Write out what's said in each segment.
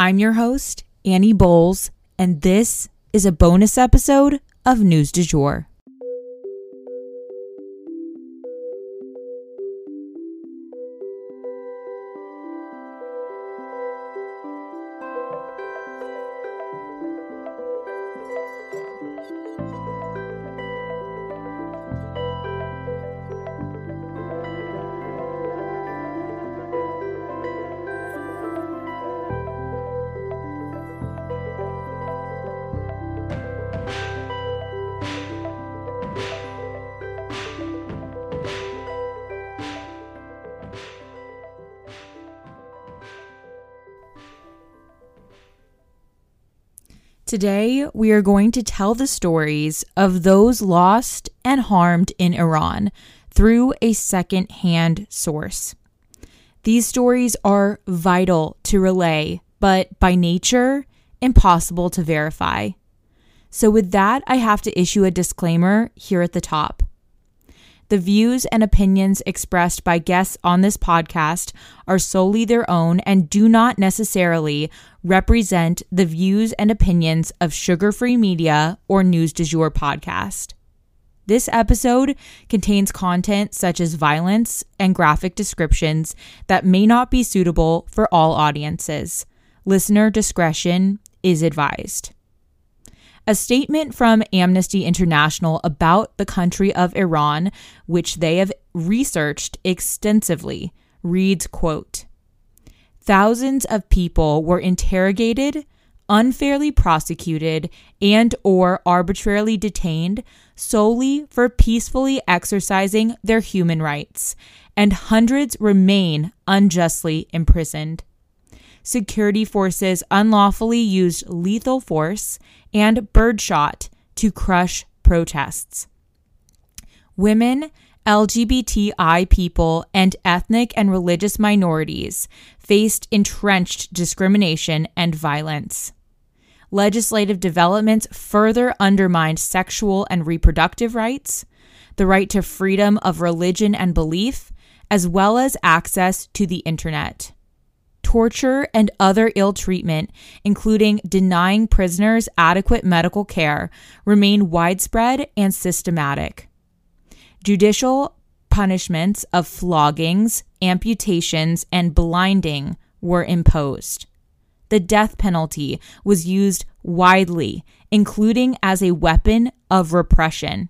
I'm your host, Annie Bowles, and this is a bonus episode of News du Jour. Today, we are going to tell the stories of those lost and harmed in Iran through a second hand source. These stories are vital to relay, but by nature, impossible to verify. So, with that, I have to issue a disclaimer here at the top. The views and opinions expressed by guests on this podcast are solely their own and do not necessarily represent the views and opinions of Sugar Free Media or News du Jour podcast. This episode contains content such as violence and graphic descriptions that may not be suitable for all audiences. Listener discretion is advised. A statement from Amnesty International about the country of Iran, which they have researched extensively, reads quote, Thousands of people were interrogated, unfairly prosecuted, and or arbitrarily detained solely for peacefully exercising their human rights, and hundreds remain unjustly imprisoned security forces unlawfully used lethal force and birdshot to crush protests. Women, LGBTI people, and ethnic and religious minorities faced entrenched discrimination and violence. Legislative developments further undermined sexual and reproductive rights, the right to freedom of religion and belief, as well as access to the internet torture, and other ill treatment, including denying prisoners adequate medical care, remain widespread and systematic. Judicial punishments of floggings, amputations, and blinding were imposed. The death penalty was used widely, including as a weapon of repression.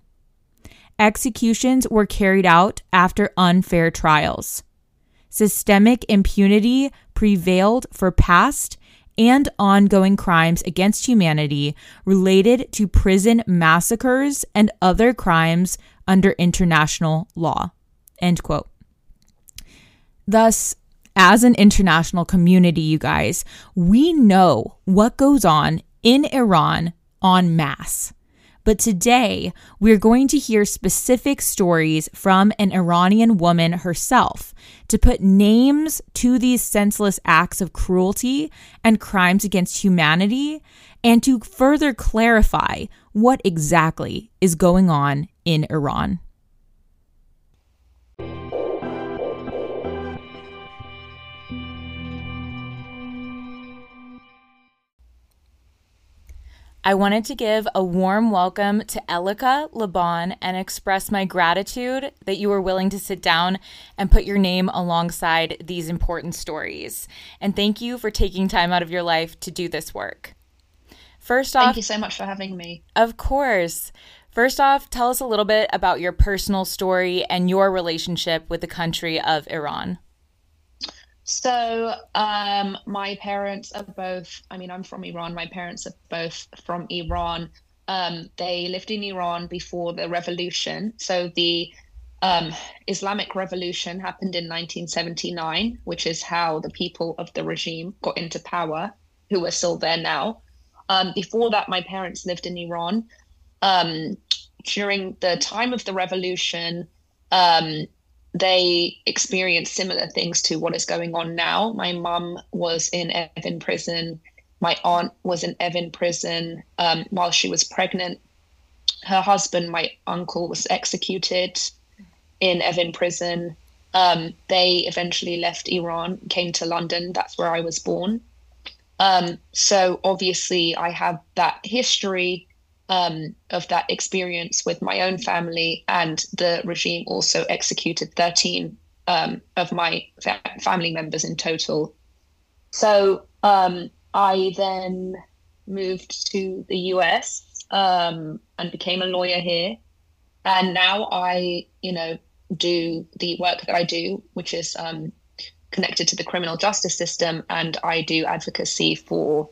Executions were carried out after unfair trials. Systemic impunity prevailed for past and ongoing crimes against humanity related to prison massacres and other crimes under international law. End quote. Thus, as an international community, you guys, we know what goes on in Iran en masse. But today, we're going to hear specific stories from an Iranian woman herself to put names to these senseless acts of cruelty and crimes against humanity and to further clarify what exactly is going on in Iran. I wanted to give a warm welcome to Elica Le Bon and express my gratitude that you were willing to sit down and put your name alongside these important stories. And thank you for taking time out of your life to do this work. First off, thank you so much for having me. Of course. First off, tell us a little bit about your personal story and your relationship with the country of Iran. So, um, my parents are both, I mean, I'm from Iran. My parents are both from Iran. Um, they lived in Iran before the revolution. So, the um, Islamic Revolution happened in 1979, which is how the people of the regime got into power, who are still there now. Um, before that, my parents lived in Iran. Um, during the time of the revolution, um, they experienced similar things to what is going on now. My mum was in Evin prison. My aunt was in Evin prison um, while she was pregnant. Her husband, my uncle, was executed in Evin prison. Um, they eventually left Iran, came to London. That's where I was born. Um, so obviously, I have that history um, of that experience with my own family, and the regime also executed 13 um, of my fa- family members in total. So um, I then moved to the US um, and became a lawyer here. And now I, you know, do the work that I do, which is um, connected to the criminal justice system, and I do advocacy for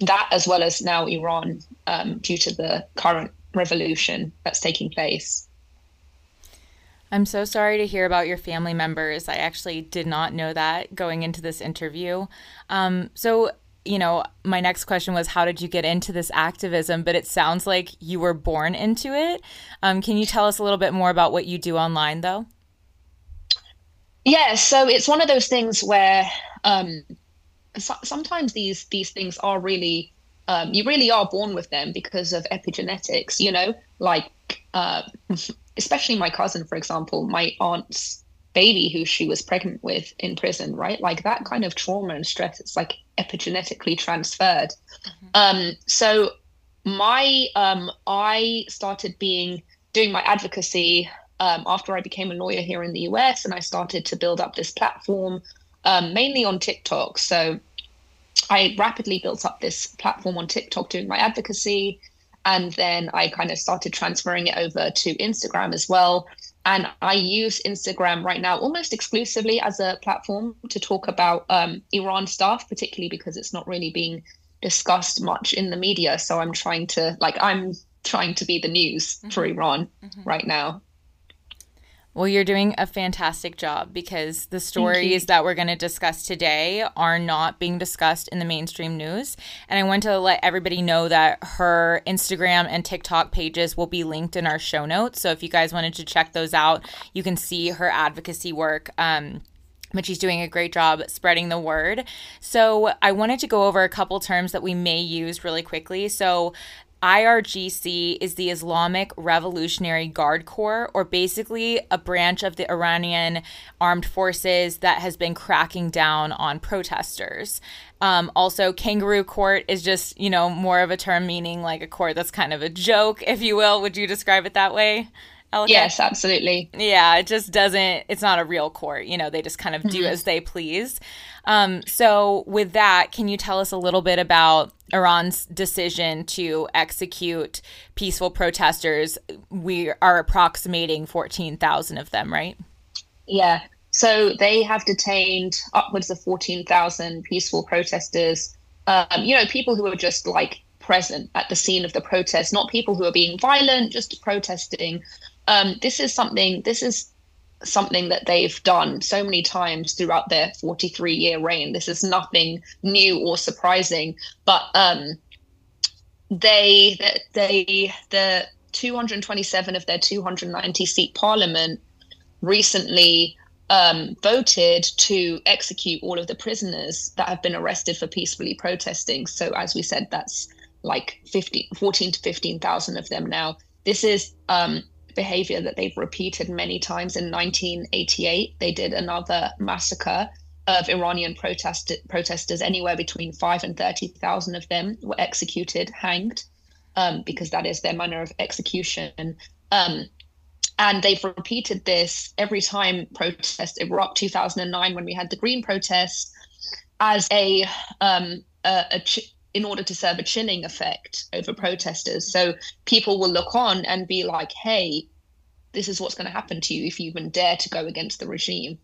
that as well as now Iran um, due to the current revolution that's taking place. I'm so sorry to hear about your family members. I actually did not know that going into this interview. Um, so, you know, my next question was how did you get into this activism? But it sounds like you were born into it. Um, can you tell us a little bit more about what you do online, though? Yeah, so it's one of those things where um, so- sometimes these these things are really um, you really are born with them because of epigenetics. You know, like uh, especially my cousin, for example, my aunt's baby who she was pregnant with in prison, right? Like that kind of trauma and stress, it's like epigenetically transferred. Mm-hmm. Um, so my um, I started being doing my advocacy um, after I became a lawyer here in the US, and I started to build up this platform um, mainly on TikTok. So I rapidly built up this platform on TikTok doing my advocacy. And then I kind of started transferring it over to Instagram as well. And I use Instagram right now almost exclusively as a platform to talk about um, Iran stuff, particularly because it's not really being discussed much in the media. So I'm trying to, like, I'm trying to be the news mm-hmm. for Iran mm-hmm. right now. Well, you're doing a fantastic job because the stories that we're going to discuss today are not being discussed in the mainstream news. And I want to let everybody know that her Instagram and TikTok pages will be linked in our show notes. So if you guys wanted to check those out, you can see her advocacy work. Um, but she's doing a great job spreading the word. So, I wanted to go over a couple terms that we may use really quickly. So, IRGC is the Islamic Revolutionary Guard Corps, or basically a branch of the Iranian armed forces that has been cracking down on protesters. Um, also, kangaroo court is just, you know, more of a term meaning like a court that's kind of a joke, if you will. Would you describe it that way? Yes, absolutely. Yeah, it just doesn't, it's not a real court. You know, they just kind of do mm-hmm. as they please. Um, so, with that, can you tell us a little bit about Iran's decision to execute peaceful protesters? We are approximating 14,000 of them, right? Yeah. So, they have detained upwards of 14,000 peaceful protesters. Um, you know, people who are just like present at the scene of the protest, not people who are being violent, just protesting. Um, this is something, this is something that they've done so many times throughout their 43 year reign. This is nothing new or surprising, but um, they, they, the 227 of their 290 seat parliament recently um, voted to execute all of the prisoners that have been arrested for peacefully protesting. So, as we said, that's like 15, 14 to 15,000 of them now. This is um, behavior that they've repeated many times. In 1988, they did another massacre of Iranian protest- protesters. Anywhere between five and 30,000 of them were executed, hanged, um, because that is their manner of execution. Um, and they've repeated this every time protests erupt. 2009, when we had the Green protests, as a, um, a, a in order to serve a chilling effect over protesters. So people will look on and be like, hey, this is what's going to happen to you if you even dare to go against the regime.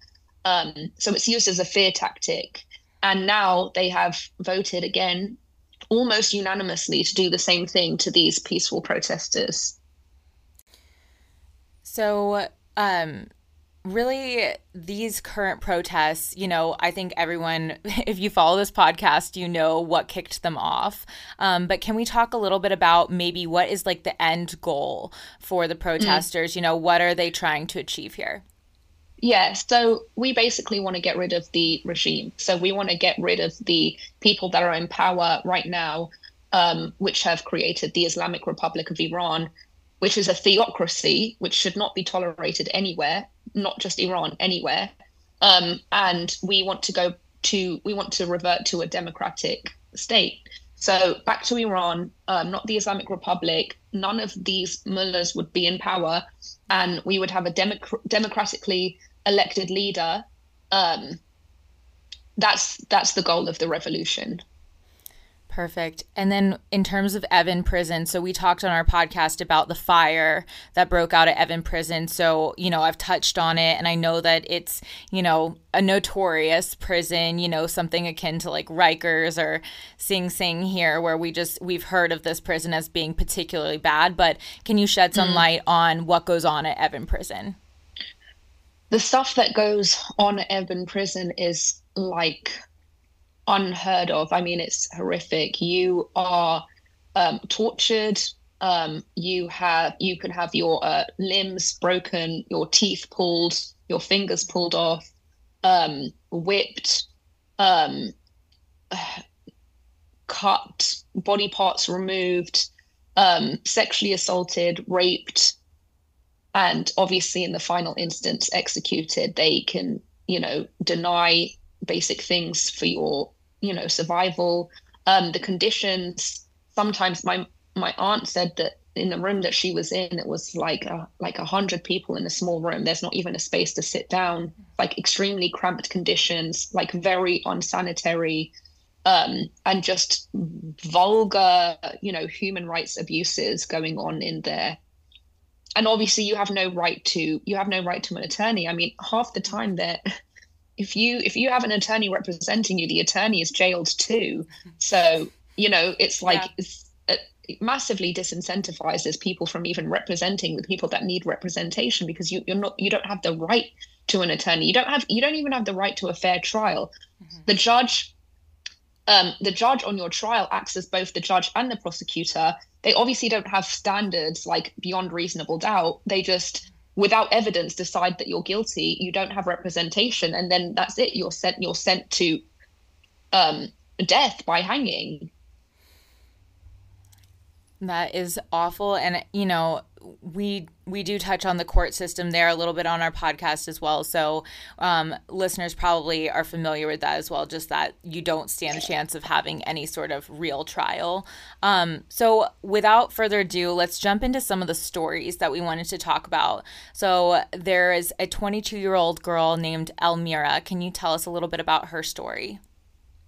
Um, so it's used as a fear tactic. And now they have voted again almost unanimously to do the same thing to these peaceful protesters. So, um, really these current protests you know i think everyone if you follow this podcast you know what kicked them off um, but can we talk a little bit about maybe what is like the end goal for the mm. protesters mm. you know what are they trying to achieve here yeah, so we basically want to get rid of the regime. So we want to get rid of the people that are in power right now, um, which have created the Islamic Republic of Iran, which is a theocracy which should not be tolerated anywhere, not just Iran, anywhere. Um, and we want to go to we want to revert to a democratic state. So back to Iran, um, not the Islamic Republic. None of these mullahs would be in power, and we would have a democ- democratically elected leader. Um, that's that's the goal of the revolution. Perfect. And then in terms of Evin Prison, so we talked on our podcast about the fire that broke out at Evin Prison. So, you know, I've touched on it and I know that it's, you know, a notorious prison, you know, something akin to like Rikers or Sing Sing here, where we just, we've heard of this prison as being particularly bad. But can you shed some mm. light on what goes on at Evin Prison? The stuff that goes on at Evin Prison is like unheard of. I mean, it's horrific. You are um, tortured. Um, you have you can have your uh, limbs broken, your teeth pulled, your fingers pulled off, um, whipped, um, cut, body parts removed, um, sexually assaulted, raped, and obviously in the final instance executed. They can you know deny basic things for your you know survival. Um the conditions sometimes my my aunt said that in the room that she was in it was like a, like a hundred people in a small room. There's not even a space to sit down. Like extremely cramped conditions like very unsanitary um, and just vulgar you know human rights abuses going on in there. And obviously you have no right to you have no right to an attorney. I mean half the time that if you if you have an attorney representing you, the attorney is jailed too. So you know it's like yeah. it's, it massively disincentivizes people from even representing the people that need representation because you, you're not you don't have the right to an attorney. You don't have you don't even have the right to a fair trial. Mm-hmm. The judge um, the judge on your trial acts as both the judge and the prosecutor. They obviously don't have standards like beyond reasonable doubt. They just without evidence decide that you're guilty you don't have representation and then that's it. You're sent you're sent to um, death by hanging that is awful. And you know we we do touch on the court system there a little bit on our podcast as well. So um, listeners probably are familiar with that as well just that you don't stand a chance of having any sort of real trial. Um, so without further ado let's jump into some of the stories that we wanted to talk about. So there is a 22 year old girl named elmira. Can you tell us a little bit about her story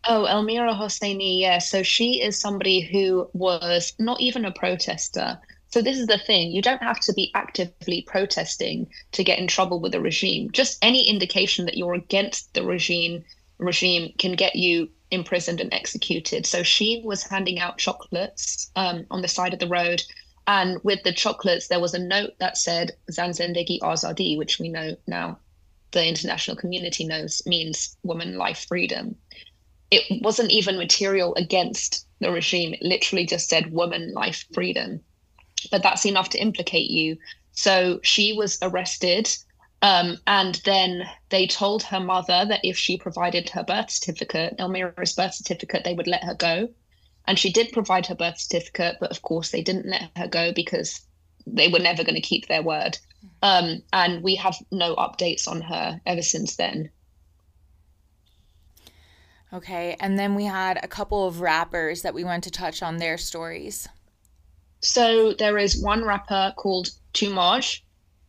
Oh, Elmira Hosseini, yeah. So she is somebody who was not even a protester. So this is the thing. You don't have to be actively protesting to get in trouble with the regime. Just any indication that you're against the regime regime can get you imprisoned and executed. So she was handing out chocolates um, on the side of the road. And with the chocolates, there was a note that said Zan Zendegi Azadi, which we know now the international community knows means woman life freedom. It wasn't even material against the regime. It literally just said woman life freedom but that's enough to implicate you. So she was arrested. Um, and then they told her mother that if she provided her birth certificate, Elmira's birth certificate, they would let her go. And she did provide her birth certificate, but of course they didn't let her go because they were never going to keep their word. Um, and we have no updates on her ever since then. Okay, and then we had a couple of rappers that we want to touch on their stories. So there is one rapper called Toomaj,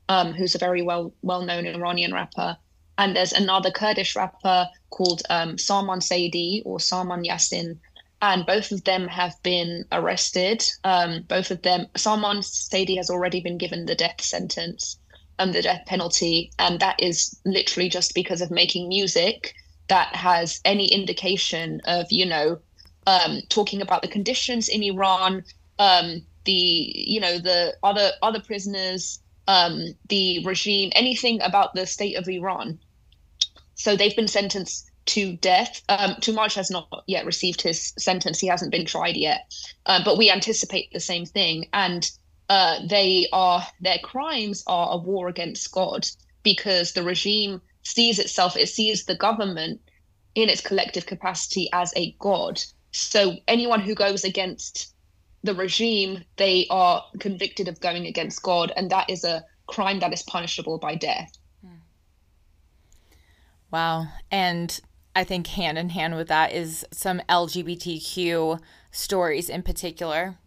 um, who's a very well well known Iranian rapper, and there's another Kurdish rapper called um, Salman Saidi or Salman Yasin, and both of them have been arrested. Um, both of them, Salman Saidi has already been given the death sentence, um, the death penalty, and that is literally just because of making music that has any indication of you know um, talking about the conditions in Iran, um, the you know the other other prisoners, um, the regime, anything about the state of Iran. So they've been sentenced to death. Um, Toomaj has not yet received his sentence; he hasn't been tried yet. Uh, but we anticipate the same thing, and uh, they are their crimes are a war against God because the regime sees itself, it sees the government in its collective capacity as a god. So anyone who goes against the regime, they are convicted of going against God, and that is a crime that is punishable by death. Hmm. Wow. And I think hand in hand with that is some LGBTQ stories in particular.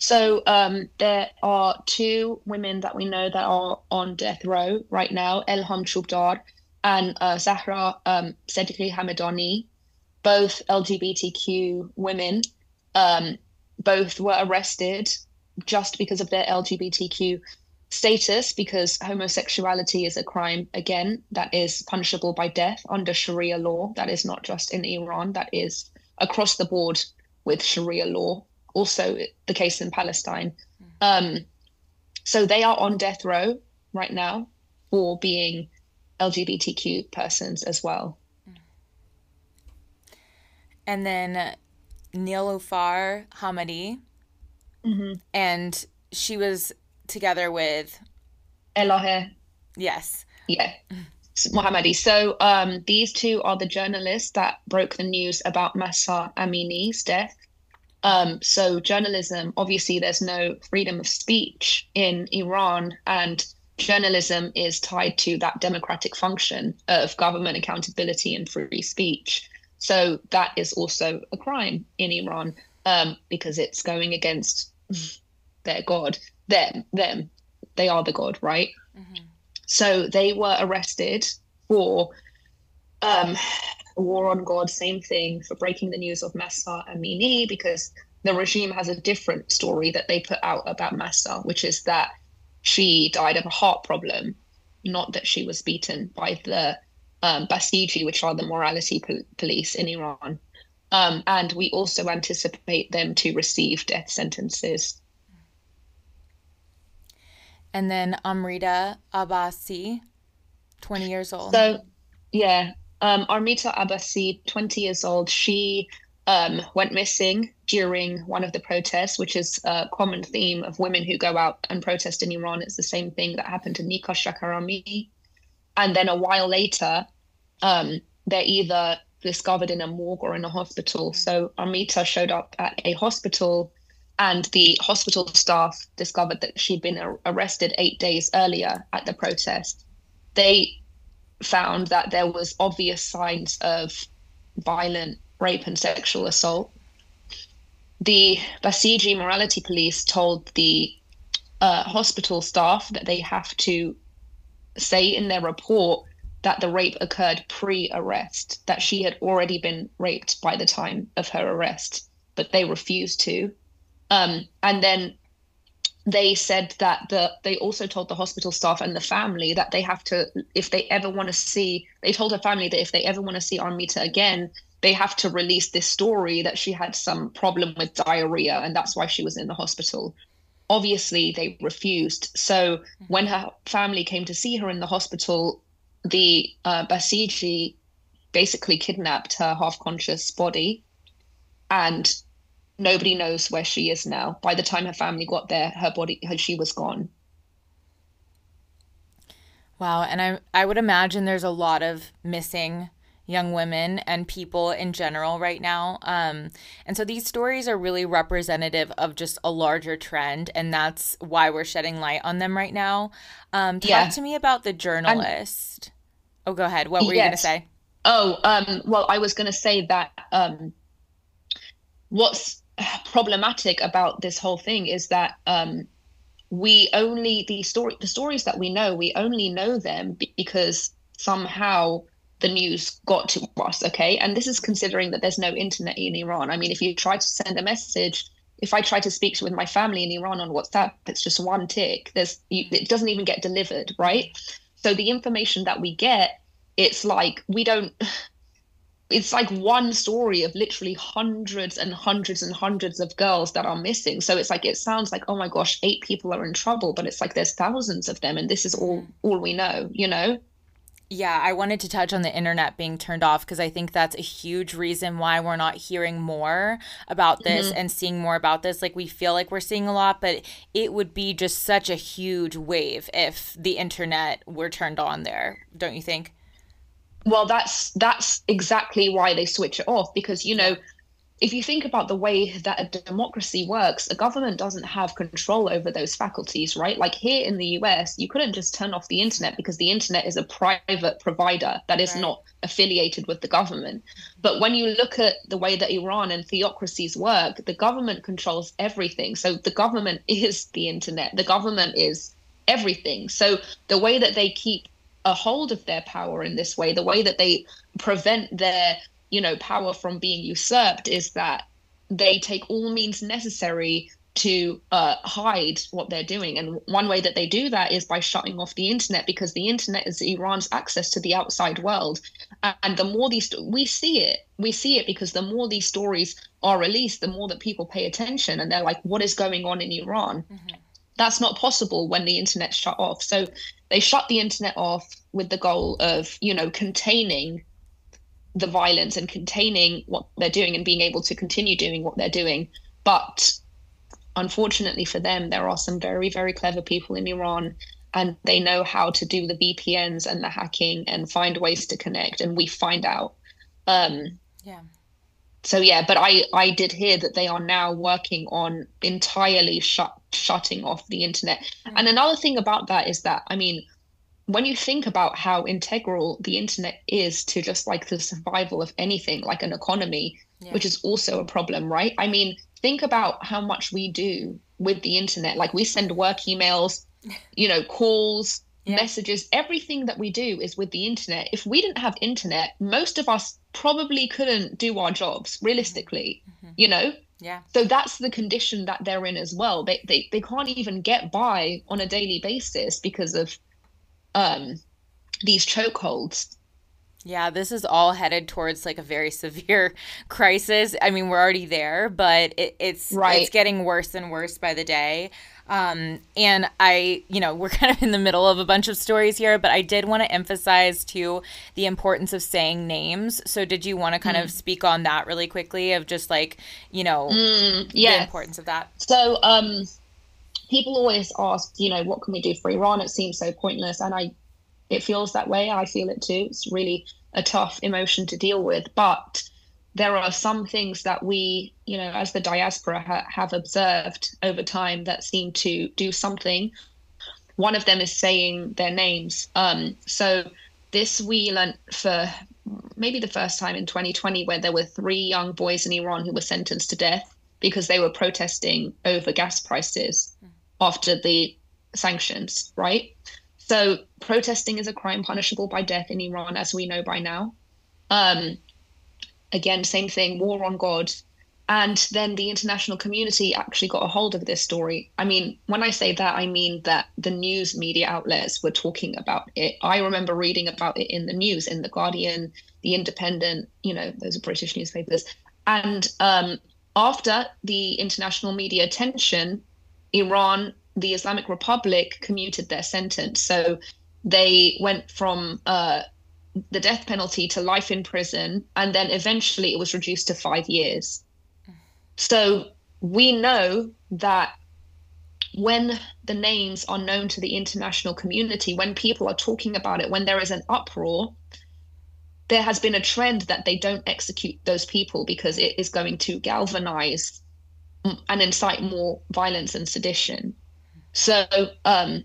So um, there are two women that we know that are on death row right now, Elham Chubdar and uh, Zahra um, Sedghi Hamedani, both LGBTQ women. Um, both were arrested just because of their LGBTQ status, because homosexuality is a crime, again, that is punishable by death under Sharia law. That is not just in Iran, that is across the board with Sharia law also the case in Palestine. Um, so they are on death row right now for being LGBTQ persons as well. And then Niloufar Hamadi, mm-hmm. and she was together with Elahe. Yes. Yeah. Mohammadi. So um, these two are the journalists that broke the news about Mahsa Amini's death. Um, so journalism, obviously, there's no freedom of speech in Iran, and journalism is tied to that democratic function of government accountability and free speech. So that is also a crime in Iran um, because it's going against their god, them, them. They are the god, right? Mm-hmm. So they were arrested for um, war on God, same thing for breaking the news of Mahsa Amini, because the regime has a different story that they put out about Mahsa, which is that she died of a heart problem, not that she was beaten by the um, Basiji, which are the morality pol- police in Iran. Um, and we also anticipate them to receive death sentences. And then Armita Abbasi, 20 years old. So, yeah, um, Armita Abbasi, 20 years old, she um, went missing during one of the protests, which is a common theme of women who go out and protest in Iran. It's the same thing that happened to Nika Shakarami. And then a while later, um, they're either discovered in a morgue or in a hospital. So Armita showed up at a hospital, and the hospital staff discovered that she'd been arrested eight days earlier at the protest. They found that there was obvious signs of violent rape and sexual assault. The Basiji morality police told the uh, hospital staff that they have to say in their report that the rape occurred pre arrest, that she had already been raped by the time of her arrest, but they refused to. Um, and then they said that the they also told the hospital staff and the family that they have to if they ever want to see they told her family that if they ever want to see Armita again they have to release this story that she had some problem with diarrhea and that's why she was in the hospital. Obviously they refused. So when her family came to see her in the hospital the uh, basiji basically kidnapped her half conscious body and nobody knows where she is now. By the time her family got there, her body, her, she was gone. Wow, and I I would imagine there's a lot of missing young women and people in general right now. Um, and so these stories are really representative of just a larger trend, and that's why we're shedding light on them right now. Um, talk yeah. to me about the journalist. I'm, oh, go ahead. What were yes. you going to say? Oh, um, well, I was going to say that um, what's problematic about this whole thing is that um, we only the story the stories that we know we only know them because somehow the news got to us okay? And this is considering that there's no internet in iran. I mean if you try to send a message if i try to speak with my family in iran on whatsapp it's just one tick. There's it doesn't even get delivered right? So the information that we get it's like we don't it's like one story of literally hundreds and hundreds and hundreds of girls that are missing so it's like it sounds like oh my gosh eight people are in trouble but it's like there's thousands of them and this is all all we know you know yeah, I wanted to touch on the internet being turned off because I think that's a huge reason why we're not hearing more about this mm-hmm. and seeing more about this. Like, we feel like we're seeing a lot, but it would be just such a huge wave if the internet were turned on there, don't you think? Well that's that's exactly why they switch it off because you know if you think about the way that a democracy works, a government doesn't have control over those faculties, right? Like here in the US, you couldn't just turn off the internet because the internet is a private provider that is right. not affiliated with the government. But when you look at the way that Iran and theocracies work, the government controls everything. So the government is the internet, the government is everything. So the way that they keep a hold of their power in this way, the way that they prevent their you know power from being usurped is that they take all means necessary to uh, hide what they're doing. And one way that they do that is by shutting off the internet because the internet is Iran's access to the outside world. And the more these, we see it, we see it because the more these stories are released, the more that people pay attention and they're like, what is going on in Iran? Mm-hmm. That's not possible when the internet's shut off. So they shut the internet off with the goal of, you know, containing the violence and containing what they're doing and being able to continue doing what they're doing. But unfortunately for them, there are some very, very clever people in Iran and they know how to do the VPNs and the hacking and find ways to connect. And we find out. Um, yeah. So yeah, but I I did hear that they are now working on entirely shut shutting off the internet. Mm. And another thing about that is that I mean, when you think about how integral the internet is to just like the survival of anything like an economy yeah. which is also a problem right i mean think about how much we do with the internet like we send work emails you know calls yeah. messages everything that we do is with the internet if we didn't have internet most of us probably couldn't do our jobs realistically mm-hmm. you know yeah so that's the condition that they're in as well they, they they can't even get by on a daily basis because of um, these chokeholds. Yeah, this is all headed towards like a very severe crisis. I mean, we're already there, but it, it's right. it's getting worse and worse by the day. Um, and I, you know, we're kind of in the middle of a bunch of stories here, but I did want to emphasize too the importance of saying names. So, did you want to kind mm. of speak on that really quickly of just like, you know, mm, yeah. the importance of that? So, um, people always ask, you know, what can we do for Iran? It seems so pointless, and I, it feels that way. I feel it too. It's really a tough emotion to deal with, but there are some things that we, you know, as the diaspora ha- have observed over time that seem to do something. One of them is saying their names. Um, so this we learned for maybe the first time in 2020 where there were three young boys in Iran who were sentenced to death because they were protesting over gas prices. Mm after the sanctions, right? So protesting is a crime punishable by death in Iran, as we know by now. Um, again, same thing, war on God. And then the international community actually got a hold of this story. I mean, when I say that, I mean that the news media outlets were talking about it. I remember reading about it in the news, in The Guardian, The Independent, you know, those are British newspapers. And um, after the international media attention, Iran, the Islamic Republic commuted their sentence. So they went from uh, the death penalty to life in prison, and then eventually it was reduced to five years. So we know that when the names are known to the international community, when people are talking about it, when there is an uproar, there has been a trend that they don't execute those people because it is going to galvanize and incite more violence and sedition. So, um,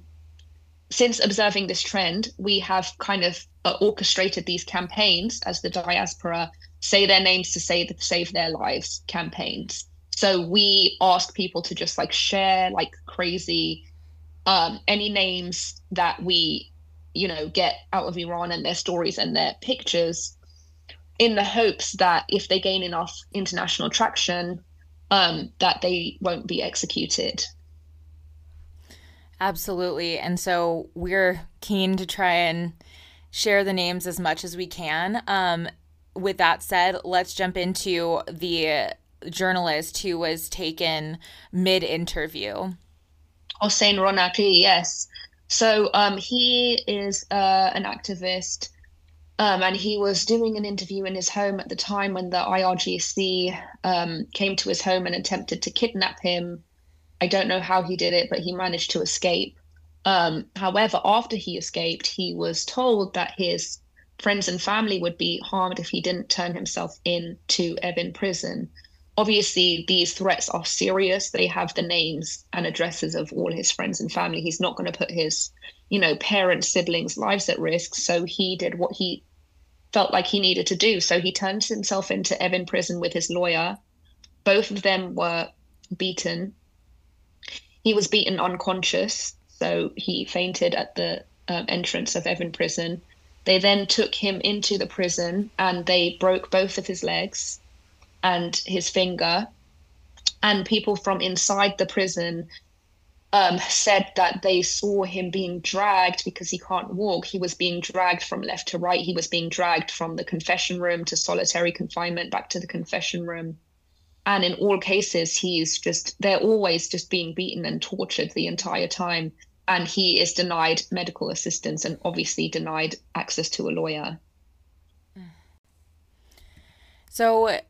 since observing this trend, we have kind of uh, orchestrated these campaigns as the diaspora say their names to save their lives campaigns. So we ask people to just like share like crazy um, any names that we you know get out of Iran and their stories and their pictures in the hopes that if they gain enough international traction um, that they won't be executed. Absolutely. And so we're keen to try and share the names as much as we can. Um, with that said, let's jump into the journalist who was taken mid interview. Hossein Ronaghi, yes. So um, he is uh, an activist um, and he was doing an interview in his home at the time when the IRGC um, came to his home and attempted to kidnap him. I don't know how he did it, but he managed to escape. Um, however, after he escaped, he was told that his friends and family would be harmed if he didn't turn himself in to Evin prison. obviously these threats are serious. They have the names and addresses of all his friends and family. He's not going to put his, you know, parents, siblings' lives at risk. So he did what he felt like he needed to do. So he turned himself into Evin prison with his lawyer. Both of them were beaten. He was beaten unconscious, so he fainted at the um, entrance of Evin prison. They then took him into the prison and they broke both of his legs and his finger. And people from inside the prison um, said that they saw him being dragged because he can't walk. He was being dragged from left to right. He was being dragged from the confession room to solitary confinement back to the confession room. And in all cases, he's just, they're always just being beaten and tortured the entire time. And he is denied medical assistance and obviously denied access to a lawyer. So,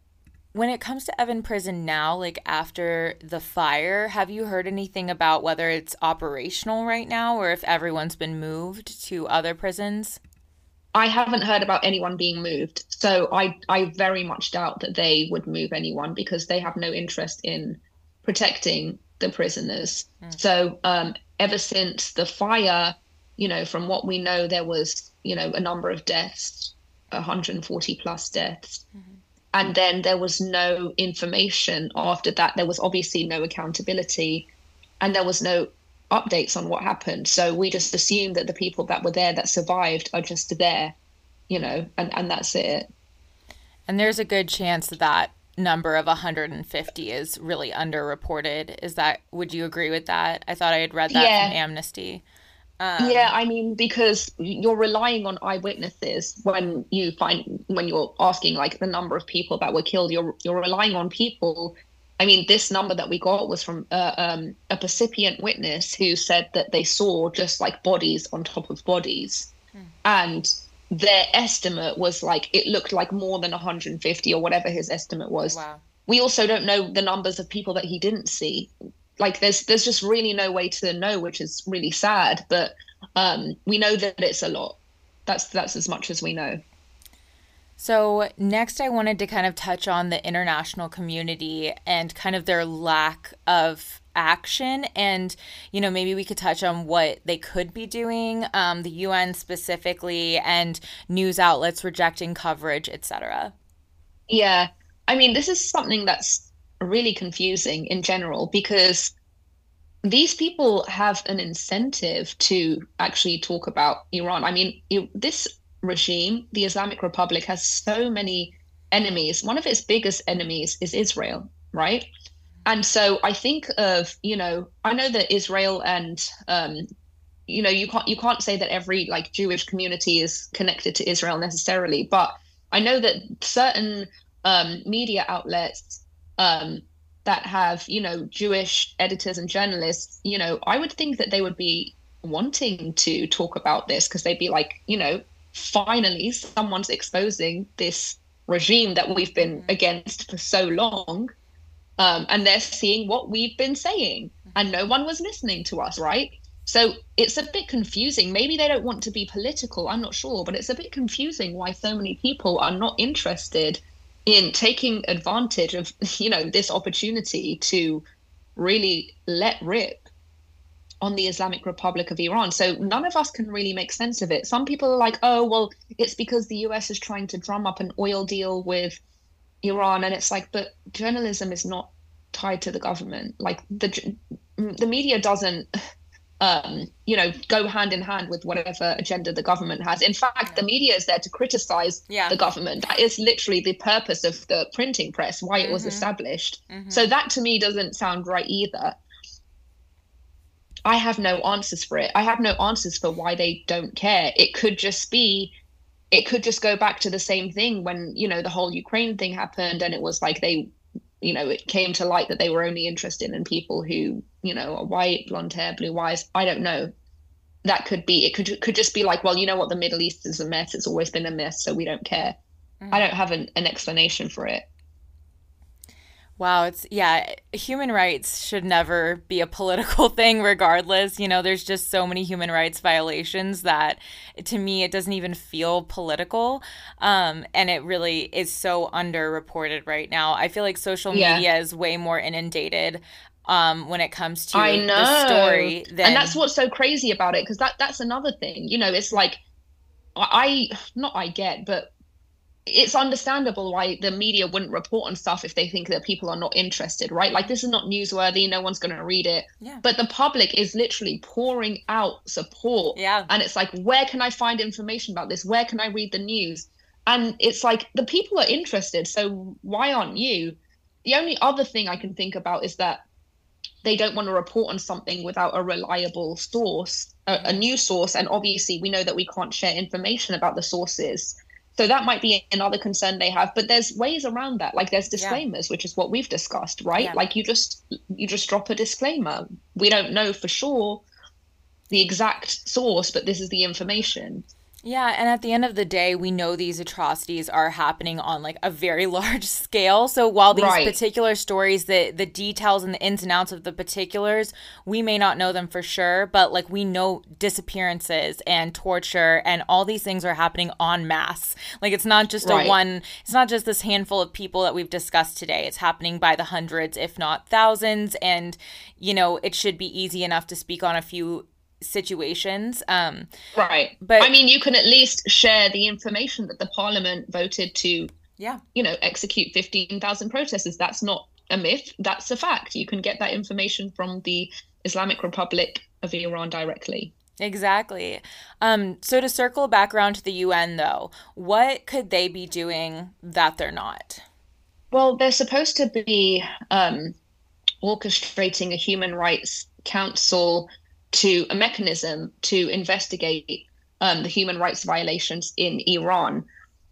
when it comes to Evin Prison now, like after the fire, have you heard anything about whether it's operational right now or if everyone's been moved to other prisons? I haven't heard about anyone being moved. So I I very much doubt that they would move anyone because they have no interest in protecting the prisoners. Mm. So um, ever since the fire, you know, from what we know, there was you know a number of deaths, 140 plus deaths. Mm-hmm and then there was no information after that there was obviously no accountability and there was no updates on what happened so we just assume that the people that were there that survived are just there you know and and that's it and there's a good chance that that number of 150 is really underreported is that would you agree with that i thought i had read that yeah. from amnesty um, yeah, I mean, because you're relying on eyewitnesses when you find when you're asking like the number of people that were killed. You're you're relying on people. I mean, this number that we got was from uh, um, a percipient witness who said that they saw just like bodies on top of bodies, hmm. and their estimate was like it looked like more than 150 or whatever his estimate was. Wow. We also don't know the numbers of people that he didn't see like there's there's just really no way to know which is really sad but um we know that it's a lot that's that's as much as we know so next i wanted to kind of touch on the international community and kind of their lack of action. And you know maybe we could touch on what they could be doing um, the un specifically and news outlets rejecting coverage etc yeah. I mean this is something that's really confusing in general because these people have an incentive to actually talk about Iran. I mean, this regime, the Islamic Republic, has so many enemies. One of its biggest enemies is Israel, right? And so I think of, you know, I know that Israel and um, you know, you can't you can't say that every like Jewish community is connected to Israel necessarily, but I know that certain um, media outlets um, that have you know Jewish editors and journalists, you know, I would think that they would be wanting to talk about this because they'd be like, you know, finally someone's exposing this regime that we've been mm-hmm. against for so long. Um, and they're seeing what we've been saying, and no one was listening to us, right? So it's a bit confusing. Maybe they don't want to be political, I'm not sure, but it's a bit confusing why so many people are not interested in taking advantage of you know this opportunity to really let rip on the Islamic Republic of Iran. So none of us can really make sense of it. Some people are like, "Oh, well, it's because the US is trying to drum up an oil deal with Iran." And it's like, "But journalism is not tied to the government. Like the the media doesn't um, you know, go hand in hand with whatever agenda the government has. In fact, the media is there to criticize yeah. the government. That is literally the purpose of the printing press, why mm-hmm. it was mm-hmm. established. Mm-hmm. So that to me doesn't sound right either. I have no answers for it. I have no answers for why they don't care. It could just be it could just go back to the same thing when, you know, the whole Ukraine thing happened and it was like they you know, it came to light that they were only interested in people who, you know, are white, blonde hair, blue eyes. I don't know. That could be. It could could just be like, well, you know what, the Middle East is a mess. It's always been a mess, so we don't care. Mm. I don't have an, an explanation for it. Wow, it's yeah, human rights should never be a political thing regardless. You know, there's just so many human rights violations that to me it doesn't even feel political. Um, and it really is so underreported right now. I feel like social yeah. media is way more inundated um, when it comes to I know. the story. Than... And that's what's so crazy about it because that that's another thing. You know, it's like I not I get, but it's understandable why the media wouldn't report on stuff if they think that people are not interested, right? Like this is not newsworthy, no one's going to read it. Yeah. But the public is literally pouring out support. Yeah. And it's like, where can I find information about this? Where can I read the news? And it's like the people are interested, so why aren't you? The only other thing I can think about is that they don't want to report on something without a reliable source, a, a mm-hmm. news source, and obviously we know that we can't share information about the sources so that might be another concern they have, but there's ways around that. Like there's disclaimers, yeah. which is what we've discussed, right? Yeah. Like you just you just drop a disclaimer. We don't know for sure the exact source, but this is the information. Yeah, and at the end of the day, we know these atrocities are happening on like a very large scale. So while these right. particular stories, the the details and the ins and outs of the particulars, we may not know them for sure, but like we know disappearances and torture and all these things are happening en masse. Like it's not just right. a one, it's not just this handful of people that we've discussed today. It's happening by the hundreds, if not thousands, and you know, it should be easy enough to speak on a few situations. Um, right. But I mean, you can at least share the information that the parliament voted to, yeah, you know, execute 15,000 protesters. That's not a myth. That's a fact. You can get that information from the Islamic Republic of Iran directly. Exactly. Um, so to circle back around to the UN, though, what could they be doing that they're not? Well, they're supposed to be um, orchestrating a human rights council to a mechanism to investigate um, the human rights violations in Iran.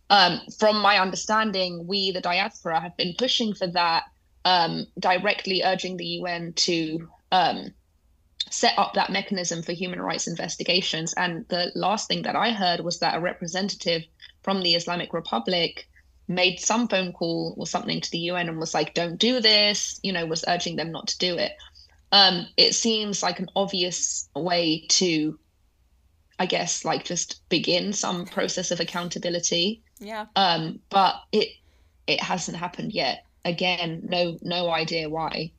Um, from my understanding, we, the diaspora, have been pushing for that, um, directly urging the UN to um, set up that mechanism for human rights investigations. And the last thing that I heard was that a representative from the Islamic Republic made some phone call or something to the UN and was like, don't do this, you know, was urging them not to do it um, it seems like an obvious way to, I guess, like just begin some process of accountability. Yeah. Um, but it it hasn't happened yet. Again, no no idea why.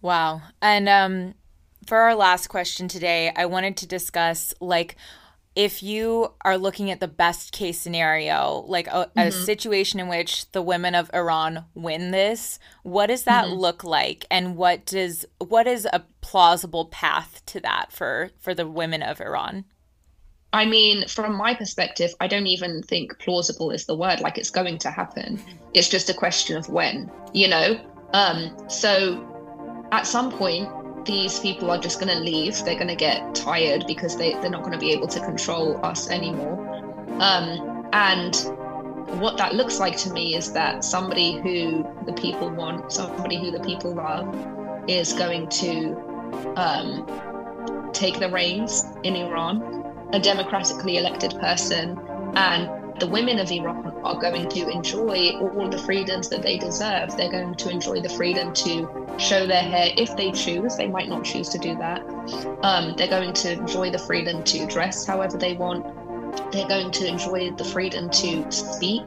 Wow. And um, for our last question today, I wanted to discuss like if you are looking at the best case scenario, like a, mm-hmm. a, situation in which the women of Iran win this, what does that mm-hmm. look like, and what does what is a plausible path to that for for the women of Iran? I mean, from my perspective, I don't even think plausible is the word. Like it's going to happen. It's just a question of when, you know. Um, so at some point, these people are just going to leave. They're going to get tired because they, they're not going to be able to control us anymore. Um, and what that looks like to me is that somebody who the people want, somebody who the people love, is going to um, take the reins in Iran, a democratically elected person, and the women of Iran are going to enjoy all the freedoms that they deserve. They're going to enjoy the freedom to show their hair if they choose. They might not choose to do that. Um, they're going to enjoy the freedom to dress however they want. They're going to enjoy the freedom to speak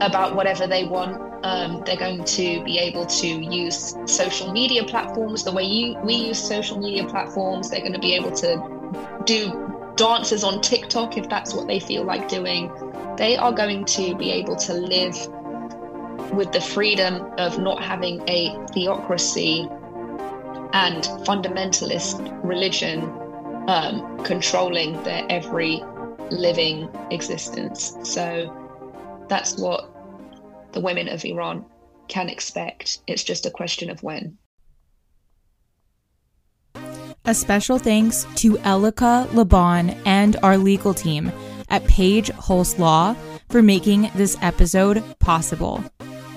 about whatever they want. Um, they're going to be able to use social media platforms the way you, we use social media platforms. They're going to be able to do dances on TikTok if that's what they feel like doing. They are going to be able to live with the freedom of not having a theocracy and fundamentalist religion um, controlling their every living existence. So that's what the women of Iran can expect. It's just a question of when. A special thanks to Elica Le Bon and our legal team at Page Hulse Law for making this episode possible.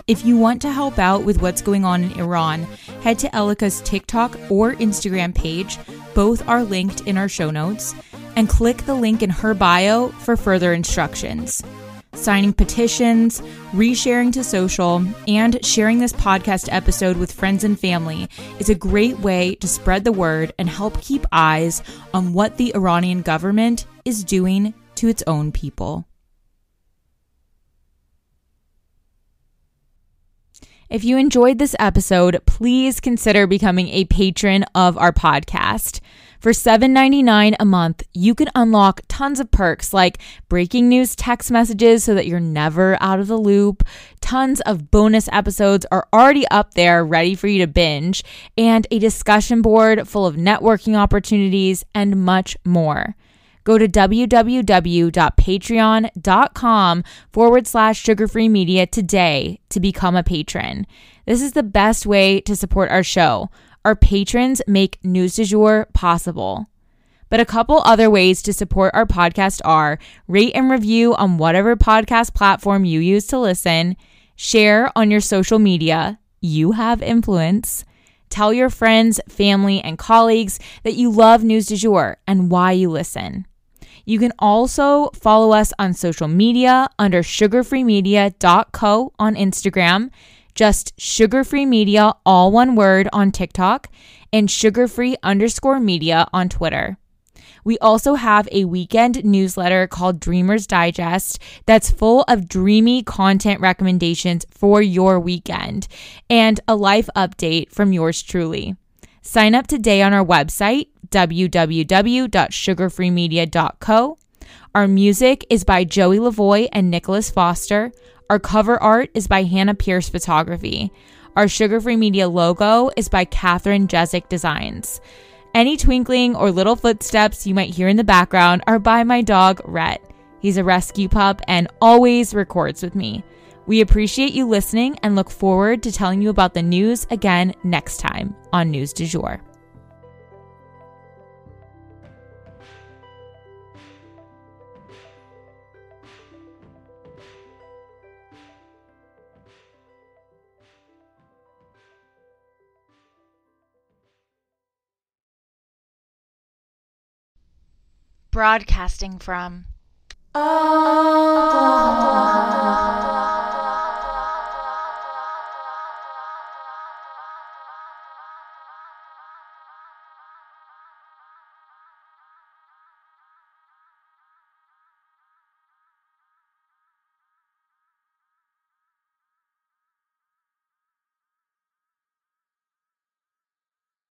If you want to help out with what's going on in Iran, head to Elica's TikTok or Instagram page. Both are linked in our show notes. And click the link in her bio for further instructions. Signing petitions, resharing to social, and sharing this podcast episode with friends and family is a great way to spread the word and help keep eyes on what the Iranian government is doing to its own people. If you enjoyed this episode, please consider becoming a patron of our podcast. For $7.99 a month, you can unlock tons of perks like breaking news text messages so that you're never out of the loop. Tons of bonus episodes are already up there ready for you to binge, and a discussion board full of networking opportunities and much more go to www.patreon.com forward slash sugarfree media today to become a patron. This is the best way to support our show. Our patrons make News du Jour possible. But a couple other ways to support our podcast are rate and review on whatever podcast platform you use to listen, share on your social media, you have influence, tell your friends, family, and colleagues that you love News du Jour and why you listen. You can also follow us on social media under sugarfreemedia.co on Instagram, just sugarfree media, all one word on TikTok, and sugarfree underscore media on Twitter. We also have a weekend newsletter called Dreamers Digest that's full of dreamy content recommendations for your weekend and a life update from yours truly. Sign up today on our website, www.sugarfreemedia.co. Our music is by Joey Lavoie and Nicholas Foster. Our cover art is by Hannah Pierce Photography. Our Sugar Free Media logo is by Catherine Jezik Designs. Any twinkling or little footsteps you might hear in the background are by my dog, Rhett. He's a rescue pup and always records with me. We appreciate you listening and look forward to telling you about the news again next time on News du Jour. broadcasting from.